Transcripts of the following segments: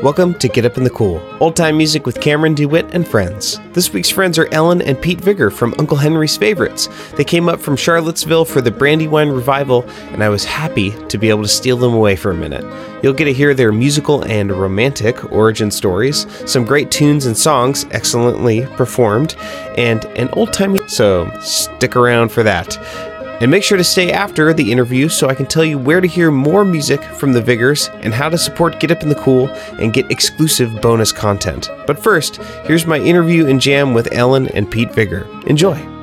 Welcome to Get Up in the Cool, old time music with Cameron DeWitt and friends. This week's friends are Ellen and Pete Vigor from Uncle Henry's Favorites. They came up from Charlottesville for the Brandywine Revival, and I was happy to be able to steal them away for a minute. You'll get to hear their musical and romantic origin stories, some great tunes and songs excellently performed, and an old timey. So stick around for that. And make sure to stay after the interview so I can tell you where to hear more music from the Vigors and how to support Get Up in the Cool and get exclusive bonus content. But first, here's my interview and jam with Ellen and Pete Vigor. Enjoy.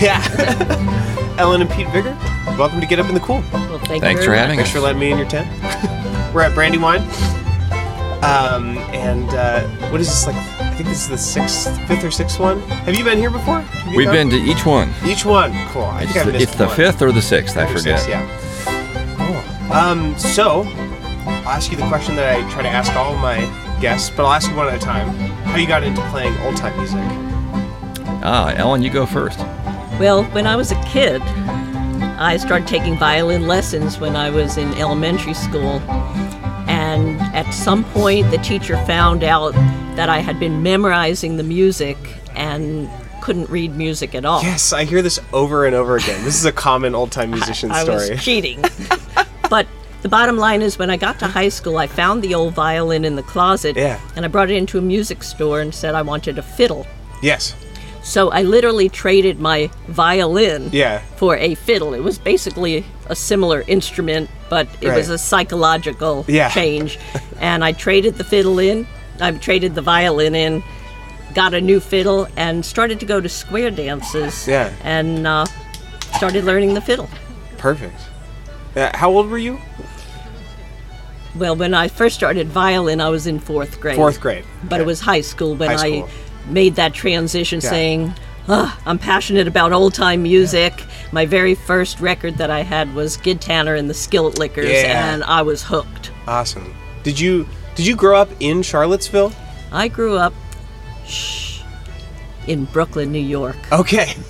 Yeah. Ellen and Pete Vigor, welcome to Get Up in the Cool. Well, thank Thanks you for very having much. Thanks for letting me in your tent. We're at Brandywine. Um, and uh, what is this like? I think this is the sixth, fifth or sixth one. Have you been here before? Have you We've come? been to each one. each one. Cool. I It's think I've the, missed it's the one. fifth or the sixth, I Five or forget. six, yeah. Cool. Um, so I'll ask you the question that I try to ask all of my guests, but I'll ask you one at a time. How you got into playing old time music? Ah, Ellen, you go first. Well, when I was a kid, I started taking violin lessons when I was in elementary school. And at some point, the teacher found out that I had been memorizing the music and couldn't read music at all. Yes, I hear this over and over again. This is a common old time musician I story. was cheating. but the bottom line is, when I got to high school, I found the old violin in the closet, Yeah. and I brought it into a music store and said I wanted a fiddle. yes. So I literally traded my violin Yeah. for a fiddle. It was basically a similar instrument, but it was a psychological Yeah. change. and I traded the fiddle in, I traded the violin in, got a new fiddle, and started to go to square dances. Yeah. And uh, started learning the fiddle. Perfect. Uh, how old were you? Well, when I first started violin, I was in fourth grade. Fourth grade. But Okay. it was high school when High school. I made that transition Yeah. saying, "Ugh, I'm passionate about old time music. My very first record that I had was Gid Tanner and the Skillet Lickers, Yeah. and I was hooked. Awesome. Did you did you grow up in Charlottesville? I grew up shh, in Brooklyn, New York. Okay.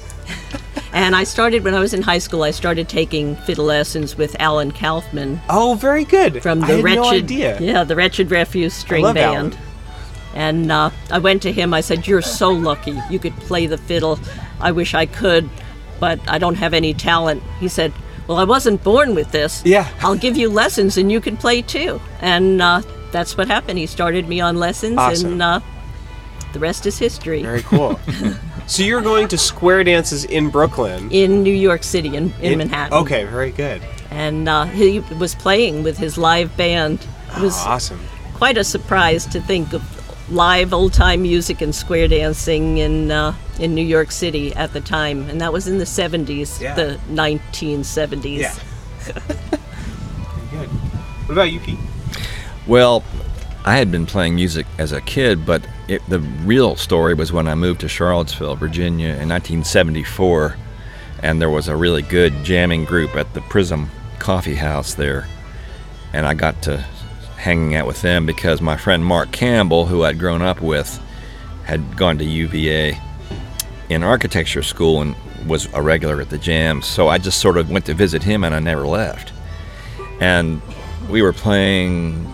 And I started, when I was in high school, I started taking fiddle lessons with Alan Kaufman Oh, very good. from the Wretched, no idea. yeah, the Wretched Refuse String Band. Alan. And uh, I went to him. I said, "You're so lucky. You could play the fiddle. I wish I could, but I don't have any talent." He said, "Well, I wasn't born with this. Yeah. I'll give you lessons, and you can play too." And uh, that's what happened. He started me on lessons, Awesome. and uh, the rest is history. Very cool. so you're going to square dances in Brooklyn. in New York City, in, in, Manhattan. Okay, very good. And uh, he was playing with his live band. It was Awesome. quite a surprise to think of live old time music and square dancing in uh, in New York City at the time, and that was in the 70s, Yeah. the 1970s. Yeah. good. What about you, Pete? Well, I had been playing music as a kid, but it, the real story was when I moved to Charlottesville, Virginia in 1974, and there was a really good jamming group at the Prism Coffee House there, and I got to hanging out with them because my friend Mark Campbell, who I'd grown up with, had gone to UVA in architecture school and was a regular at the jams. So I just sort of went to visit him, and I never left. And we were playing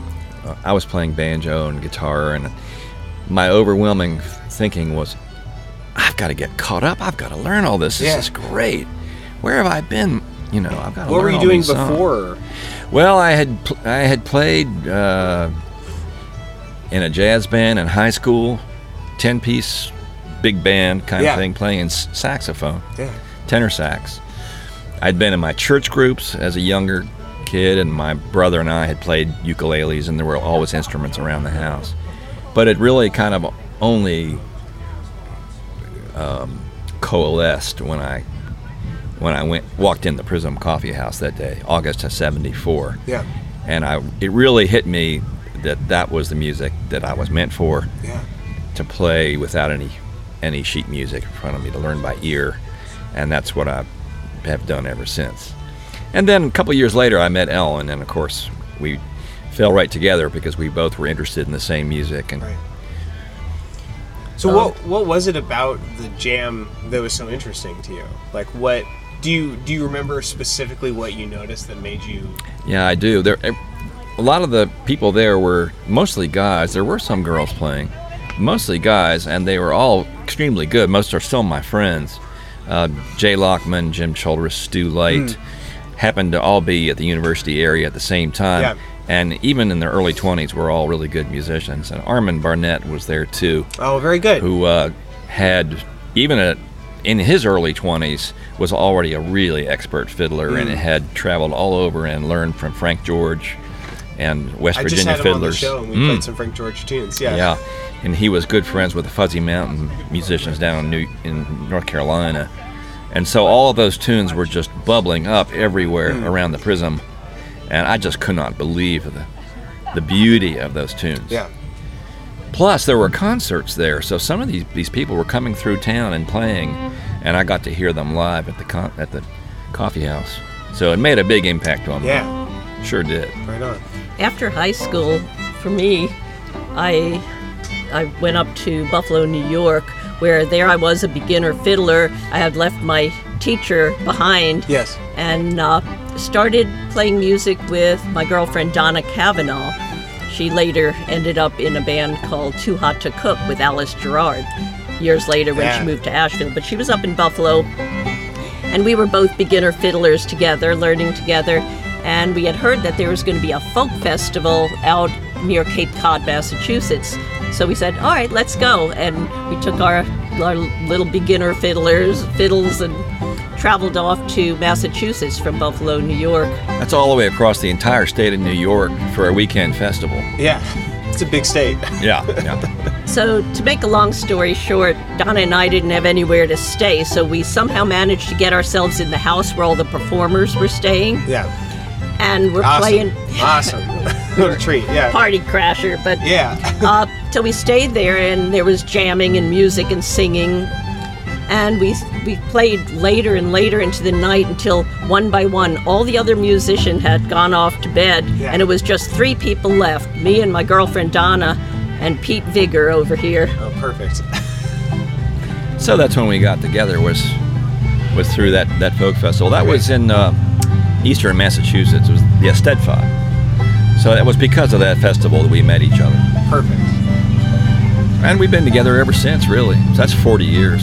uh, I was playing banjo and guitar, and my overwhelming thinking was, I've got to get caught up. I've got to learn all this. This Yeah. is great. Where have I been? You know, I've got to What were you doing before? songs." Well, I had pl- I had played uh, in a jazz band in high school, ten piece big band kind Yeah. of thing, playing saxophone Yeah. tenor sax. I'd been in my church groups as a younger kid, and my brother and I had played ukuleles, and there were always instruments around the house. But it really kind of only um, coalesced when I when I went walked in the Prism Coffee House that day, August of '74, Yeah. and I it really hit me that that was the music that I was meant for Yeah. to play without any any sheet music in front of me to learn by ear, and that's what I have done ever since. And then a couple years later, I met Ellen, and of course we fell right together because we both were interested in the same music. And Right. So Um, what what was it about the jam that was so interesting to you? Like what do you do you remember specifically what you noticed that made you yeah, I do. There, a lot of the people there were mostly guys. There were some girls playing, mostly guys, and they were all extremely good. Most are still my friends. Uh, Jay Lockman, Jim Childress, Stu Light happened to all be at the university area at the same time. Yeah. And even in their early 20s, were all really good musicians. And Armin Barnett was there too, Oh, very good. who uh, had, even at, in his early 20s, was already a really expert fiddler and had traveled all over and learned from Frank George and West I just Virginia had him on the fiddlers. show and we Mm. played some Frank George tunes. Yeah. Yeah, and he was good friends with the Fuzzy Mountain musicians down in, New, in North Carolina, And so all of those tunes were just bubbling up everywhere around the prism. And I just could not believe the, the beauty of those tunes. Yeah. Plus, there were concerts there, so some of these, these people were coming through town and playing, and I got to hear them live at the con- at the coffee house. So it made a big impact on me. Yeah. Sure did. Right on. After high school, for me, I I went up to Buffalo, New York, where there I was a beginner fiddler. I had left my teacher behind Yes. and uh, started playing music with my girlfriend Donna Cavanaugh. She later ended up in a band called Too Hot to Cook with Alice Gerrard years later when Yeah. she moved to Asheville. But she was up in Buffalo, and we were both beginner fiddlers together, learning together. And we had heard that there was going to be a folk festival out near Cape Cod, Massachusetts. So we said, "All right, let's go." And we took our, our little beginner fiddlers, fiddles, and traveled off to Massachusetts from Buffalo, New York. That's all the way across the entire state of New York for a weekend festival. Yeah. It's a big state. Yeah, yeah. So, to make a long story short, Donna and I didn't have anywhere to stay, so we somehow managed to get ourselves in the house where all the performers were staying, Yeah. and we're Awesome. playing awesome. what a treat. Yeah. Party Crasher. But Yeah. uh, so we stayed there, and there was jamming and music and singing, and we we played later and later into the night until one by one all the other musicians had gone off to bed, Yeah. and it was just three people left: me and my girlfriend Donna, and Pete Vigor over here. Oh, perfect. So that's when we got together was was through that, that folk festival. That was in uh, eastern Massachusetts. It was the Eisteddfod. So it was because of that festival that we met each other. Perfect. And we've been together ever since, really. So that's 40 years.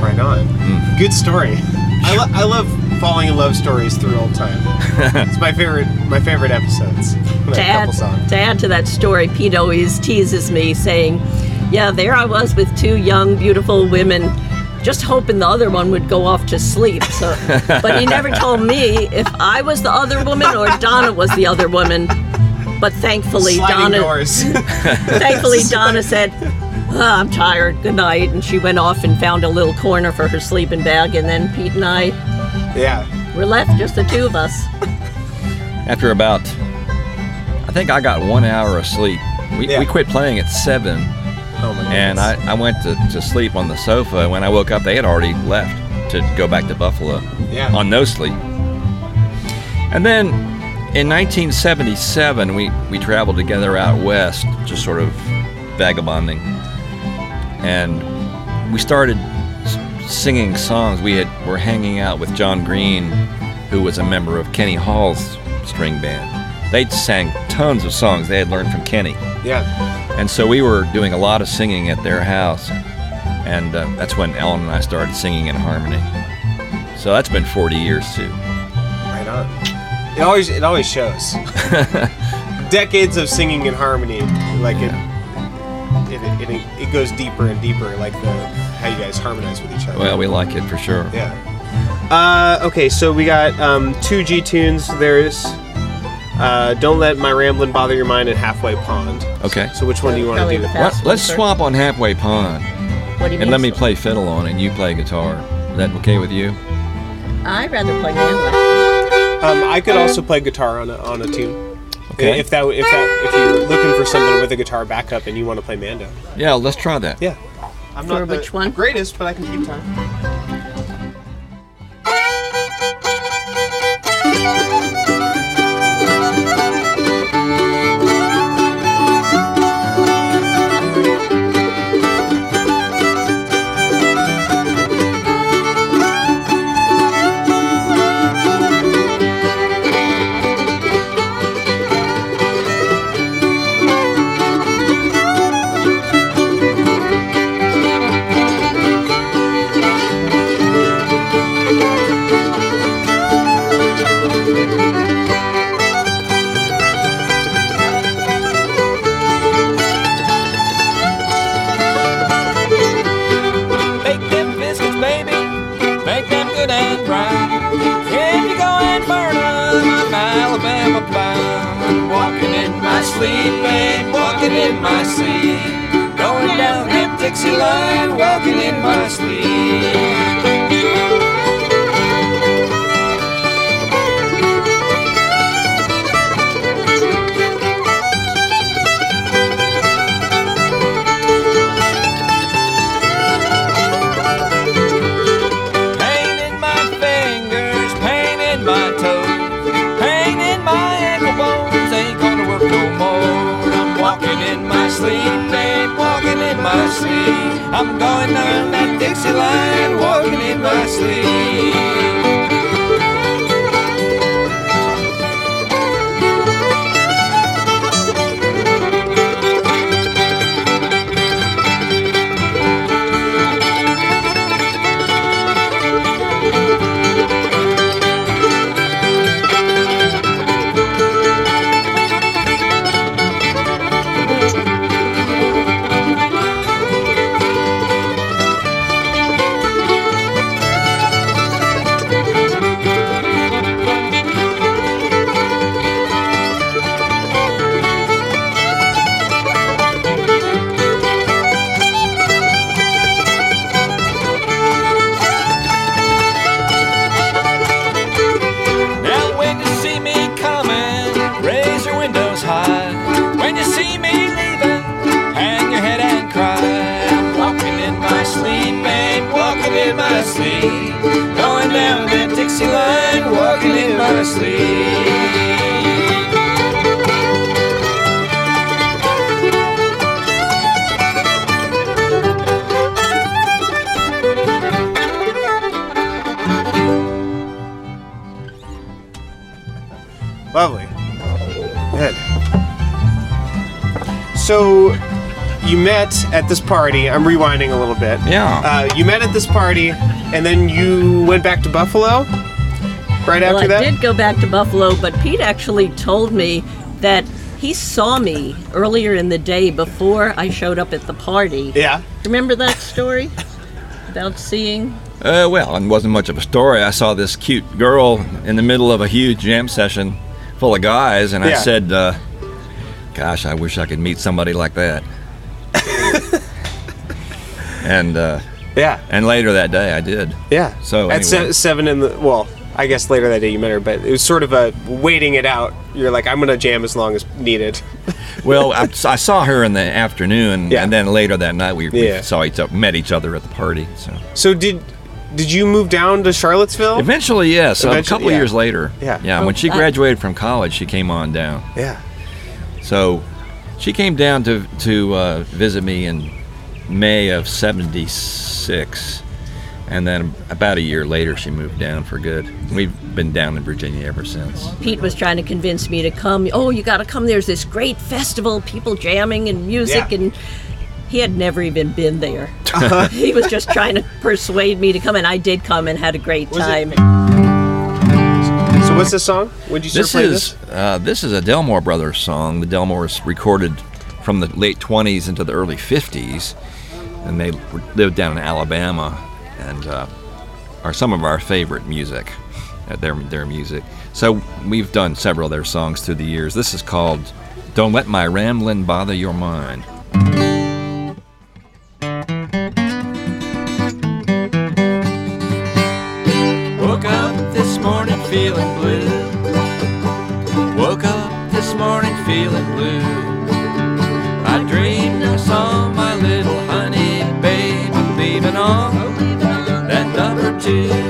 Right on. Mm. Good story. I, lo- I love falling in love stories through old time. it's my favorite my favorite episodes. To add, to add to that story, Pete always teases me, saying, Yeah, there I was with two young, beautiful women, just hoping the other one would go off to sleep. So, but he never told me if I was the other woman or Donna was the other woman. But thankfully, Sliding Donna, doors. thankfully, Donna said, "Ah, "I'm tired. Good night," and she went off and found a little corner for her sleeping bag. And then Pete and I yeah. We're left, just the two of us. After about, I think I got one hour of sleep. We, Yeah. we quit playing at 7, Oh my and I, goodness. I went to, to sleep on the sofa. And when I woke up, they had already left to go back to Buffalo Yeah. on no sleep. And then in 1977, we, we traveled together out west, just sort of vagabonding. And we started s- singing songs. We had were hanging out with John Green, who was a member of Kenny Hall's string band. They'd sang tons of songs they had learned from Kenny. Yeah. And so we were doing a lot of singing at their house. And uh, that's when Ellen and I started singing in harmony. So that's been 40 years too. Right on. It always it always shows. Decades of singing in harmony, like it, it, it, it goes deeper and deeper, like the how you guys harmonize with each other. Well, we like it for sure. Yeah. Uh, okay, so we got um, two G tunes. There's uh, "Don't Let My Ramblin' Bother Your Mind" and "Halfway Pond." Okay. So which one do you want to do? the Let, let's swap on Halfway Pond What do you and mean? let me play fiddle on it and you play guitar. Is that okay with you? I'd rather play mandolin. Um, I could also play guitar on a, on a tune. Okay. If that if that if you're looking for something with a guitar backup and you want to play Mando. Yeah, let's try that. Yeah. I'm For not the which one? greatest, but I can keep time. This party. I'm rewinding a little bit. Yeah. Uh, you met at this party, and then you went back to Buffalo. Right Well, after I that. I did go back to Buffalo, but Pete actually told me that he saw me earlier in the day before I showed up at the party. Yeah. Remember that story about seeing? Uh, well, it wasn't much of a story. I saw this cute girl in the middle of a huge jam session full of guys, and I said, uh, "Gosh, I wish I could meet somebody like that." And uh, Yeah. and later that day, I did. Yeah. So, at se- seven in the well, I guess later that day you met her, but it was sort of a waiting it out. You're like, I'm gonna jam as long as needed. Well, I, I saw her in the afternoon, Yeah. and then later that night we, we Yeah. saw each other, met each other at the party. So So did did you move down to Charlottesville? eventually, yes, a couple yeah. years later. Yeah. yeah. When she I- graduated from college, she came on down. Yeah. So she came down to to uh, visit me in May of '76, and then about a year later, she moved down for good. We've been down in Virginia ever since. Pete was trying to convince me to come. Oh, you got to come. There's this great festival, people jamming and music, Yeah. and he had never even been there. he was just trying to persuade me to come, and I did come and had a great Was it- time. So what's this song? Would you start This playing is uh, this is a Delmore Brothers song. The Delmores recorded from the late 20s into the early 50s, and they lived down in Alabama, and uh, are some of our favorite music. uh, Their their music. So we've done several of their songs through the years. This is called "Don't Let My Ramblin' Bother Your Mind." Number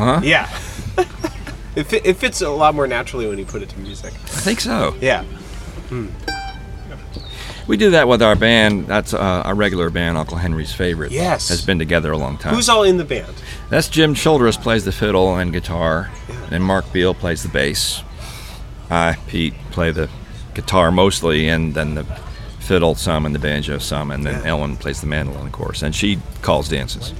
huh? yeah. it, fit, it fits a lot more naturally when you put it to music. I think so. Yeah. We do that with our band. That's uh, our regular band, Uncle Henry's favorite. Yes. Has been together a long time. Who's all in the band? That's Jim Childress plays the fiddle and guitar, and Mark Beal plays the bass. I, Pete, play the guitar mostly, and then the fiddle some, and the banjo some, and then Yeah. Ellen plays the mandolin, of course, and she calls dances.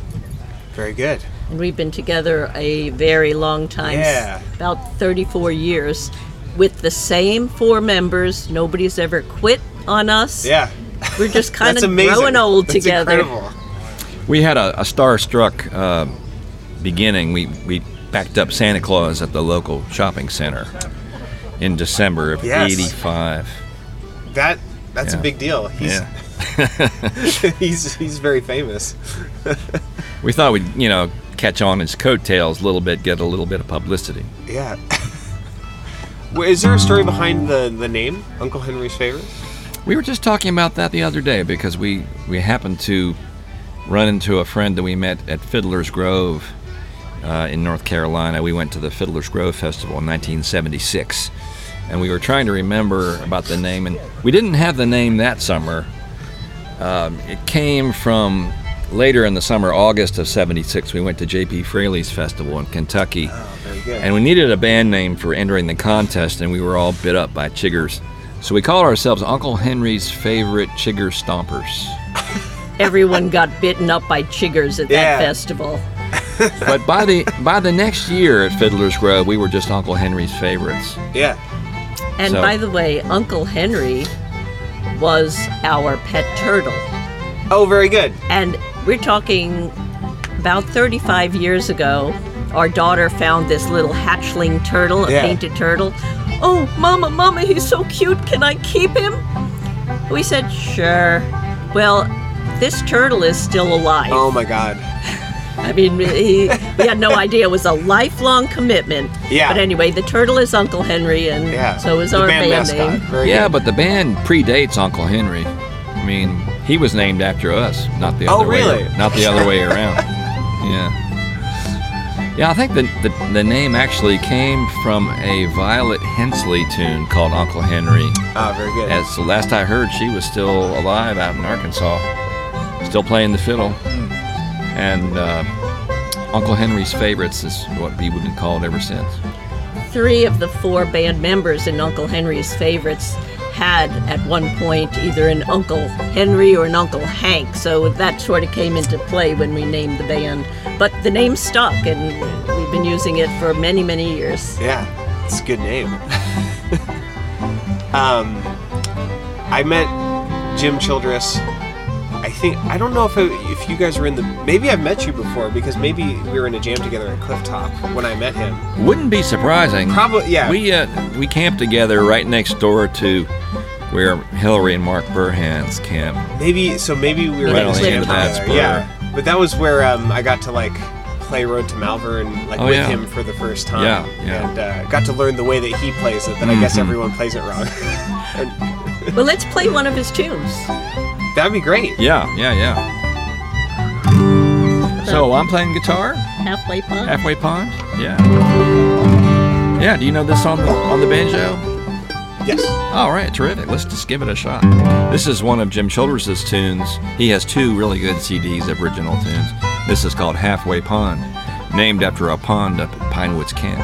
Very good. And we've been together a very long time, Yeah. about 34 years, with the same four members. Nobody's ever quit on us. Yeah. We're just kind of growing old That's together. Incredible. We had a, a star-struck uh, beginning. We we backed up Santa Claus at the local shopping center in December of Yes. '85. That that's Yeah. a big deal. He's Yeah. he's he's very famous. We thought we'd, you know, catch on his coattails a little bit, get a little bit of publicity. Yeah. Is there a story behind the, the name Uncle Henry's favorite? We were just talking about that the other day because we, we happened to run into a friend that we met at Fiddler's Grove uh, in North Carolina. We went to the Fiddler's Grove Festival in 1976, and we were trying to remember about the name, and we didn't have the name that summer. Um, it came from later in the summer, August of '76. We went to J.P. Fraley's festival in Kentucky. Oh. And we needed a band name for entering the contest, and we were all bit up by chiggers. So we called ourselves Uncle Henry's favorite chigger stompers. Everyone got bitten up by chiggers at Yeah. that festival. But by the by the next year at Fiddler's Grove, we were just Uncle Henry's favorites. yeah. And So- by the way, Uncle Henry was our pet turtle. Oh, very good. And we're talking about 35 years ago. Our daughter found this little hatchling turtle, a Yeah. painted turtle. Oh, Mama, Mama, he's so cute. Can I keep him? We said, sure. Well, this turtle is still alive. Oh my God. I mean, he, we had no idea it was a lifelong commitment. Yeah. But anyway, the turtle is Uncle Henry, and Yeah. so is the our band, band, name. Very yeah, good. but the band predates Uncle Henry. I mean, he was named after us, not the Oh, other way. really? Not the other way around. Yeah. Yeah, I think the, the the name actually came from a Violet Hensley tune called Uncle Henry. Ah, very good. As the last I heard, she was still alive out in Arkansas, still playing the fiddle. And uh, Uncle Henry's favorites is what we've been called ever since. Three of the four band members in Uncle Henry's favorites had at one point either an Uncle Henry or an Uncle Hank, so that sort of came into play when we named the band. But the name stuck, and we've been using it for many, many years. Yeah, it's a good name. um, I met Jim Childress. I think I don't know if I, if you guys were in the maybe I've met you before because maybe we were in a jam together at Clifftop when I met him. Wouldn't be surprising. Probably yeah. We uh, we camped together right next door to where Hillary and Mark Burhan's camp. maybe so maybe we were Right in on the jam end of that together. Yeah, but that was where um, I got to like play Road to Malvern like Oh, with yeah. him for the first time. Yeah, yeah. And uh, got to learn the way that he plays it. That I guess Mhm. everyone plays it wrong. and Well, let's play one of his tunes. That'd be great. Yeah, yeah, yeah. So I'm playing guitar, Halfway Pond. halfway pond. Yeah. Yeah. Do you know this on the on the banjo? Yes. All right, terrific. Let's just give it a shot. This is one of Jim Childress's tunes. He has two really good CDs of original tunes. This is called Halfway Pond. named after a pond up at Pinewoods Camp.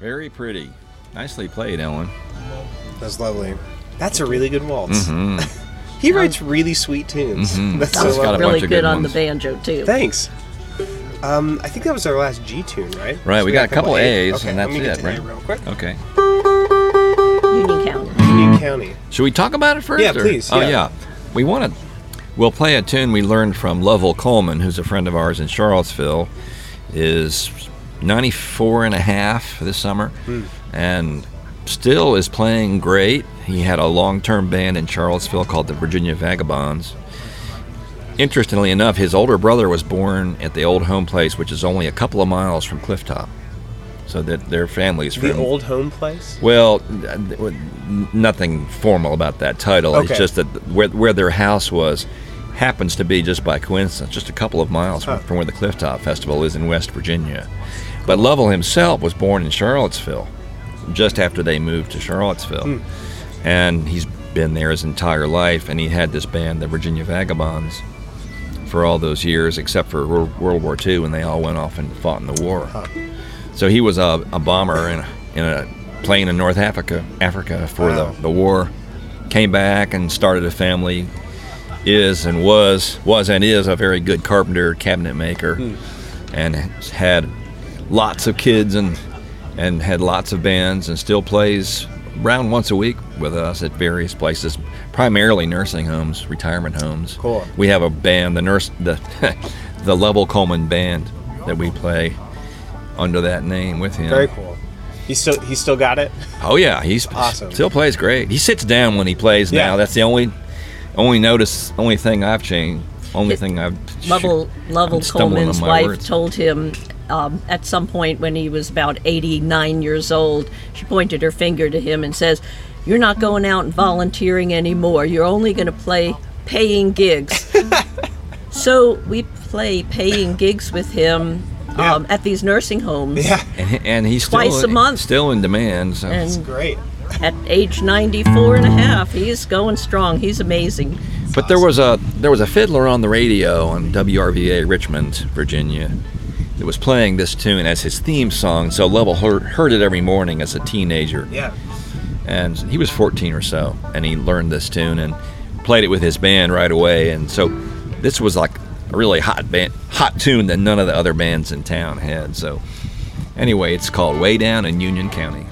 Very pretty. Nicely played, Ellen. That's lovely. That's a really good waltz. hmm He writes really sweet tunes. Mhm. That's He's so got a lovely. bunch really of good good on the banjo too. Thanks. Um, I think that was our last G tune, right? Right, So we got a couple A's, Okay, and let that's me get it, to A right? real quick. Okay. Union County. Union County. Should we talk about it first? Yeah, or- please, Oh, yeah. yeah. We want to. We'll play a tune we learned from Lovell Coleman, who's a friend of ours in Charlottesville. Is 94 and a half this summer, Hmm. and still is playing great. He had a long-term band in Charlottesville called the Virginia Vagabonds. Interestingly enough, his older brother was born at the old home place, which is only a couple of miles from Clifftop. So that their families The old home place. well, nothing formal about that title. Okay. It's just that where, where their house was happens to be just by coincidence, just a couple of miles Huh. from, from where the Clifftop Festival is in West Virginia. But Lovell himself was born in Charlottesville, just after they moved to Charlottesville, Hmm. and he's been there his entire life. And he had this band, the Virginia Vagabonds, for all those years, except for World War II, when they all went off and fought in the war. Huh. So he was a, a bomber in a, in a plane in North Africa, Africa for Wow. the, the war. Came back and started a family. Is and was was and is a very good carpenter, cabinet maker, Hmm. and had lots of kids and and had lots of bands and still plays around once a week with us at various places, primarily nursing homes, retirement homes. Cool. We have a band, the nurse, the the Lovell Coleman band, that we play under that name with him. Very cool. He still he still got it. Oh yeah, he's Awesome. Still plays great. He sits down when he plays Yeah. now. That's the only only notice, only thing I've changed. Only It- thing I've. Lovell, Lovell I'm Coleman's wife words. told him um, at some point when he was about 89 years old, she pointed her finger to him and says, You're not going out and volunteering anymore. You're only going to play paying gigs. so we play paying gigs with him Yeah. um, at these nursing homes. Yeah, And, and he's Twice still a month. still in demand. So. And great. at age 94 and a half, he's going strong. He's amazing. But there was a there was a fiddler on the radio on WRVA Richmond, Virginia, that was playing this tune as his theme song. So Lovell heard, heard it every morning as a teenager, Yeah. and he was 14 or so, and he learned this tune and played it with his band right away. And so this was like a really hot band, hot tune that none of the other bands in town had. So anyway, it's called "Way Down in Union County."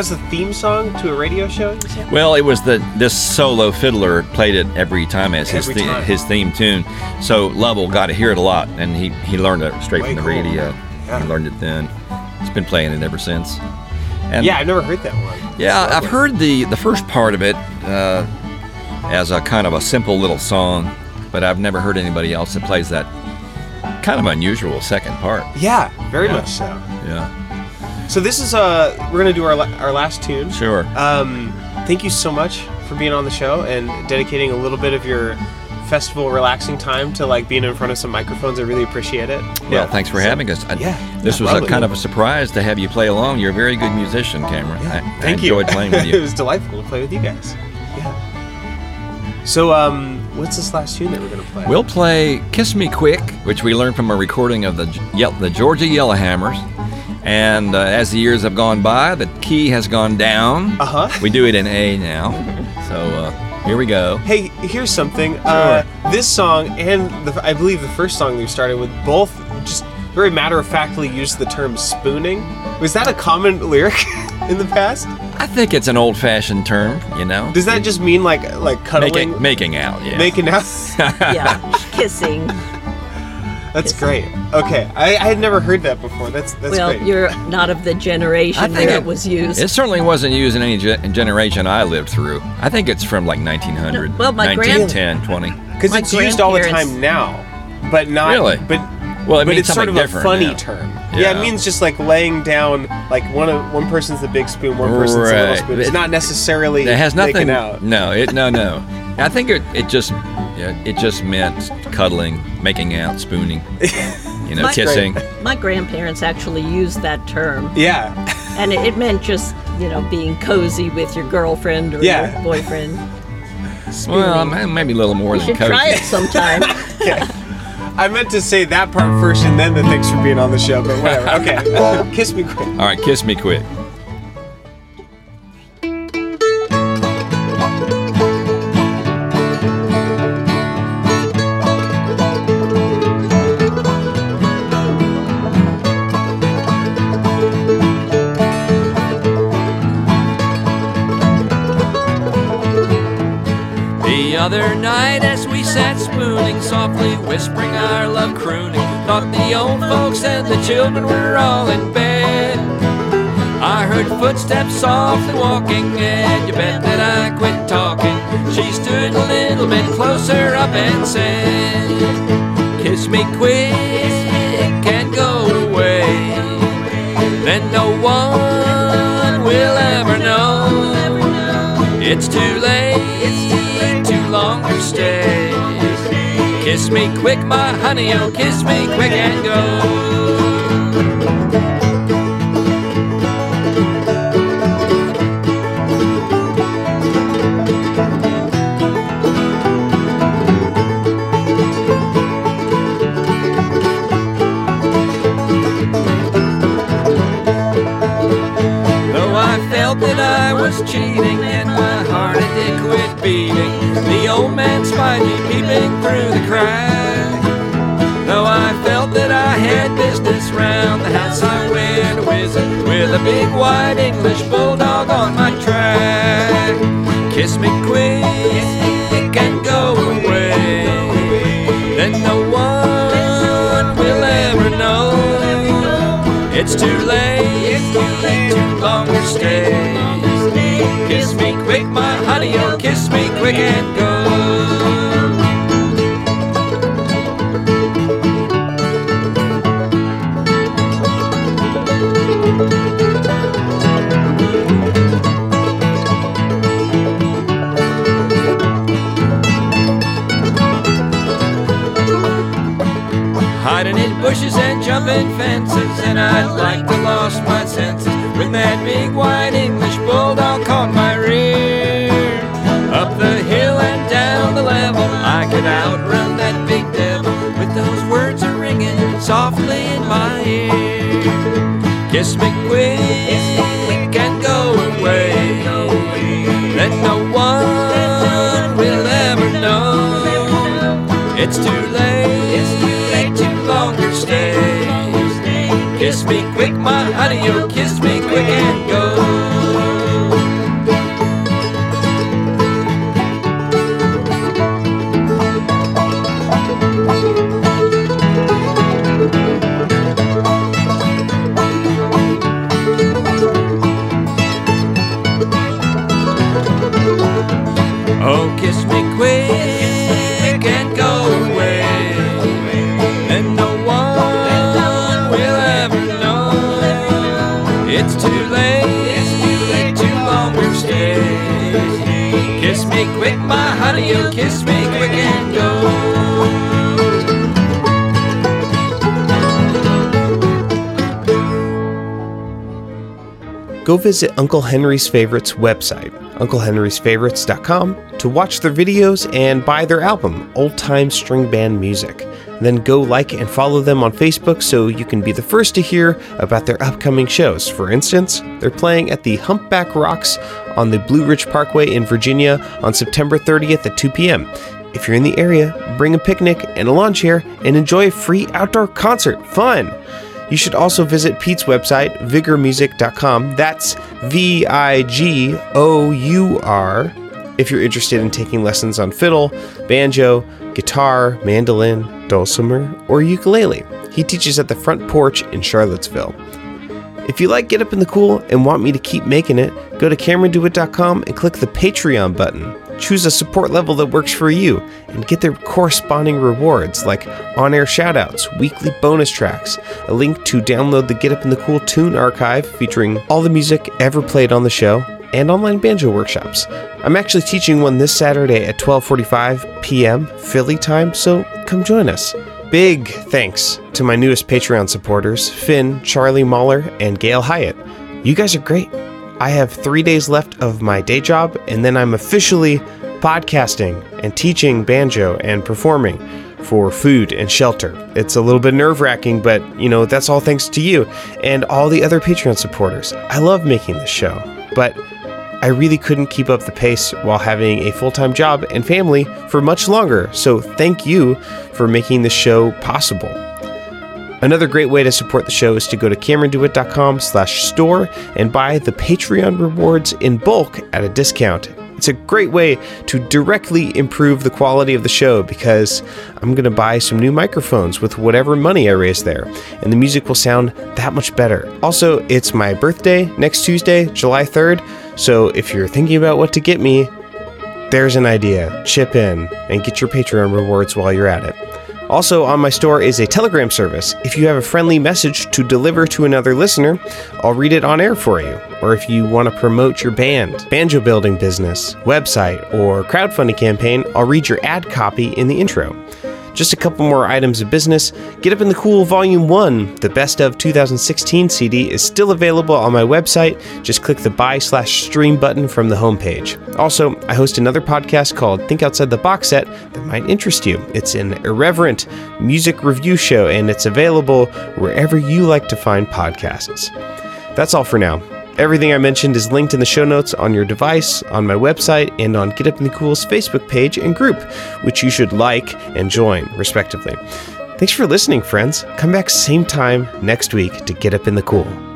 That's the theme song to a radio show. Well, it was the this solo fiddler played it every time as his the- time. his theme tune. So Lovell got to hear it a lot, and he he learned it straight Way from the cool. radio. Yeah. He learned it then. He's been playing it ever since. And Yeah, I've never heard that one. yeah, I've heard the the first part of it uh, as a kind of a simple little song, but I've never heard anybody else that plays that kind of unusual second part. Yeah, very Yeah. much so. Yeah, So this is uh, we're gonna do our la- our last tune. sure. Um, thank you so much for being on the show and dedicating a little bit of your festival relaxing time to like being in front of some microphones. I really appreciate it. Well, thanks for So- having us. I- yeah, this yeah, was a kind of a surprise to have you play along. You're a very good musician, Cameron. I, I Thank you. enjoyed playing with you. it was delightful to play with you guys. Yeah. So um, what's this last tune that we're gonna play? We'll play "Kiss Me Quick," which we learned from a recording of the Ye- the Georgia Yellowhammers. And uh, as the years have gone by, the key has gone down. Uh huh. We do it in A now. So uh, here we go. Hey, here's something. Uh, this song and the, I believe the first song we started with both just very matter of factly used the term spooning. Was that a common lyric in the past? I think it's an old-fashioned term, you know. Does that just mean like like cuddling, making making out? Yeah. making out? Yeah, kissing. That's great. Okay, I, I had never heard that before. That's that's well, great. you're not of the generation I think where it- it was used. It certainly wasn't used in any ge- generation I lived through. I think it's from like 1900, No, well, my grand- 1910, 20. Because it's used all the time now, but not. Really? But Well, it but means it's sort of a funny now. term. Yeah. Yeah. it means just like laying down. Like one of one person's the big spoon, one person's the little spoon. It's It- not necessarily. It has nothing. out. No, it no no. I think it, it just yeah, it just meant cuddling, making out, spooning, you know, My- kissing. My grandparents actually used that term, Yeah, and it, it meant just you know being cozy with your girlfriend or Yeah. your boyfriend. Well, maybe a little more You than should cozy. try it sometime. yeah. I meant to say that part first, and then the thanks for being on the show. But whatever. Okay, kiss me quick. All right, kiss me quick. Softly whispering our love crooning, thought the old folks and the children were all in bed. I heard footsteps softly walking, and you bet that I quit talking. She stood a little bit closer up and said, Kiss me quick and go away. Then no one will ever know. It's too late too long to stay. Kiss me quick, my honey, oh, kiss me quick and go. Me quick, my honey, oh, kiss me quick and go. Hiding in bushes and jumping fences, and I'd like to lost my senses when that big white English could outrun that big devil with those words a ringing softly in my ear. Kiss me quick and go away, then no one will ever know. It's too late, it's too late to longer stay. Kiss me quick, my honey, oh, kiss me quick and go. Oh, kiss me quick and go. Go visit Uncle Henry's Favorites website, unclehenrysfavorites.com, to watch their videos and buy their album, Old Time String Band Music. Then go like and follow them on Facebook so you can be the first to hear about their upcoming shows. For instance, they're playing at the Humpback Rocks on the Blue Ridge Parkway in Virginia on September 30th at 2 p.m. If you're in the area, bring a picnic and a lawn chair and enjoy a free outdoor concert. Fun! You should also visit Pete's website, vigormusic.com. That's V I G O U R. If you're interested in taking lessons on fiddle, banjo, guitar, mandolin, dulcimer, or ukulele. He teaches at the front porch in Charlottesville. If you like Get Up in the Cool and want me to keep making it, go to CameronDewitt.com and click the Patreon button. Choose a support level that works for you and get the corresponding rewards like on air shoutouts, weekly bonus tracks, a link to download the Get Up in the Cool tune archive featuring all the music ever played on the show, and online banjo workshops. I'm actually teaching one this Saturday at 12:45 p.m. Philly time, so come join us. Big thanks to my newest Patreon supporters, Finn, Charlie Mahler, and Gail Hyatt. You guys are great. I have three days left of my day job, and then I'm officially podcasting and teaching banjo and performing for food and shelter. It's a little bit nerve wracking, but you know, that's all thanks to you and all the other Patreon supporters. I love making this show, but I really couldn't keep up the pace while having a full-time job and family for much longer. So thank you for making the show possible. Another great way to support the show is to go to CameronDewitt.com slash store and buy the Patreon rewards in bulk at a discount. It's a great way to directly improve the quality of the show because I'm going to buy some new microphones with whatever money I raise there, and the music will sound that much better. Also, it's my birthday next Tuesday, July 3rd, so if you're thinking about what to get me, there's an idea. Chip in and get your Patreon rewards while you're at it. Also, on my store is a Telegram service. If you have a friendly message to deliver to another listener, I'll read it on air for you. Or if you want to promote your band, banjo building business, website, or crowdfunding campaign, I'll read your ad copy in the intro. Just a couple more items of business. Get Up in the Cool Volume 1, the best of 2016 CD, is still available on my website. Just click the buy slash stream button from the homepage. Also, I host another podcast called Think Outside the Box Set that might interest you. It's an irreverent music review show, and it's available wherever you like to find podcasts. That's all for now. Everything I mentioned is linked in the show notes on your device, on my website, and on Get Up in the Cool's Facebook page and group, which you should like and join, respectively. Thanks for listening, friends. Come back same time next week to Get Up in the Cool.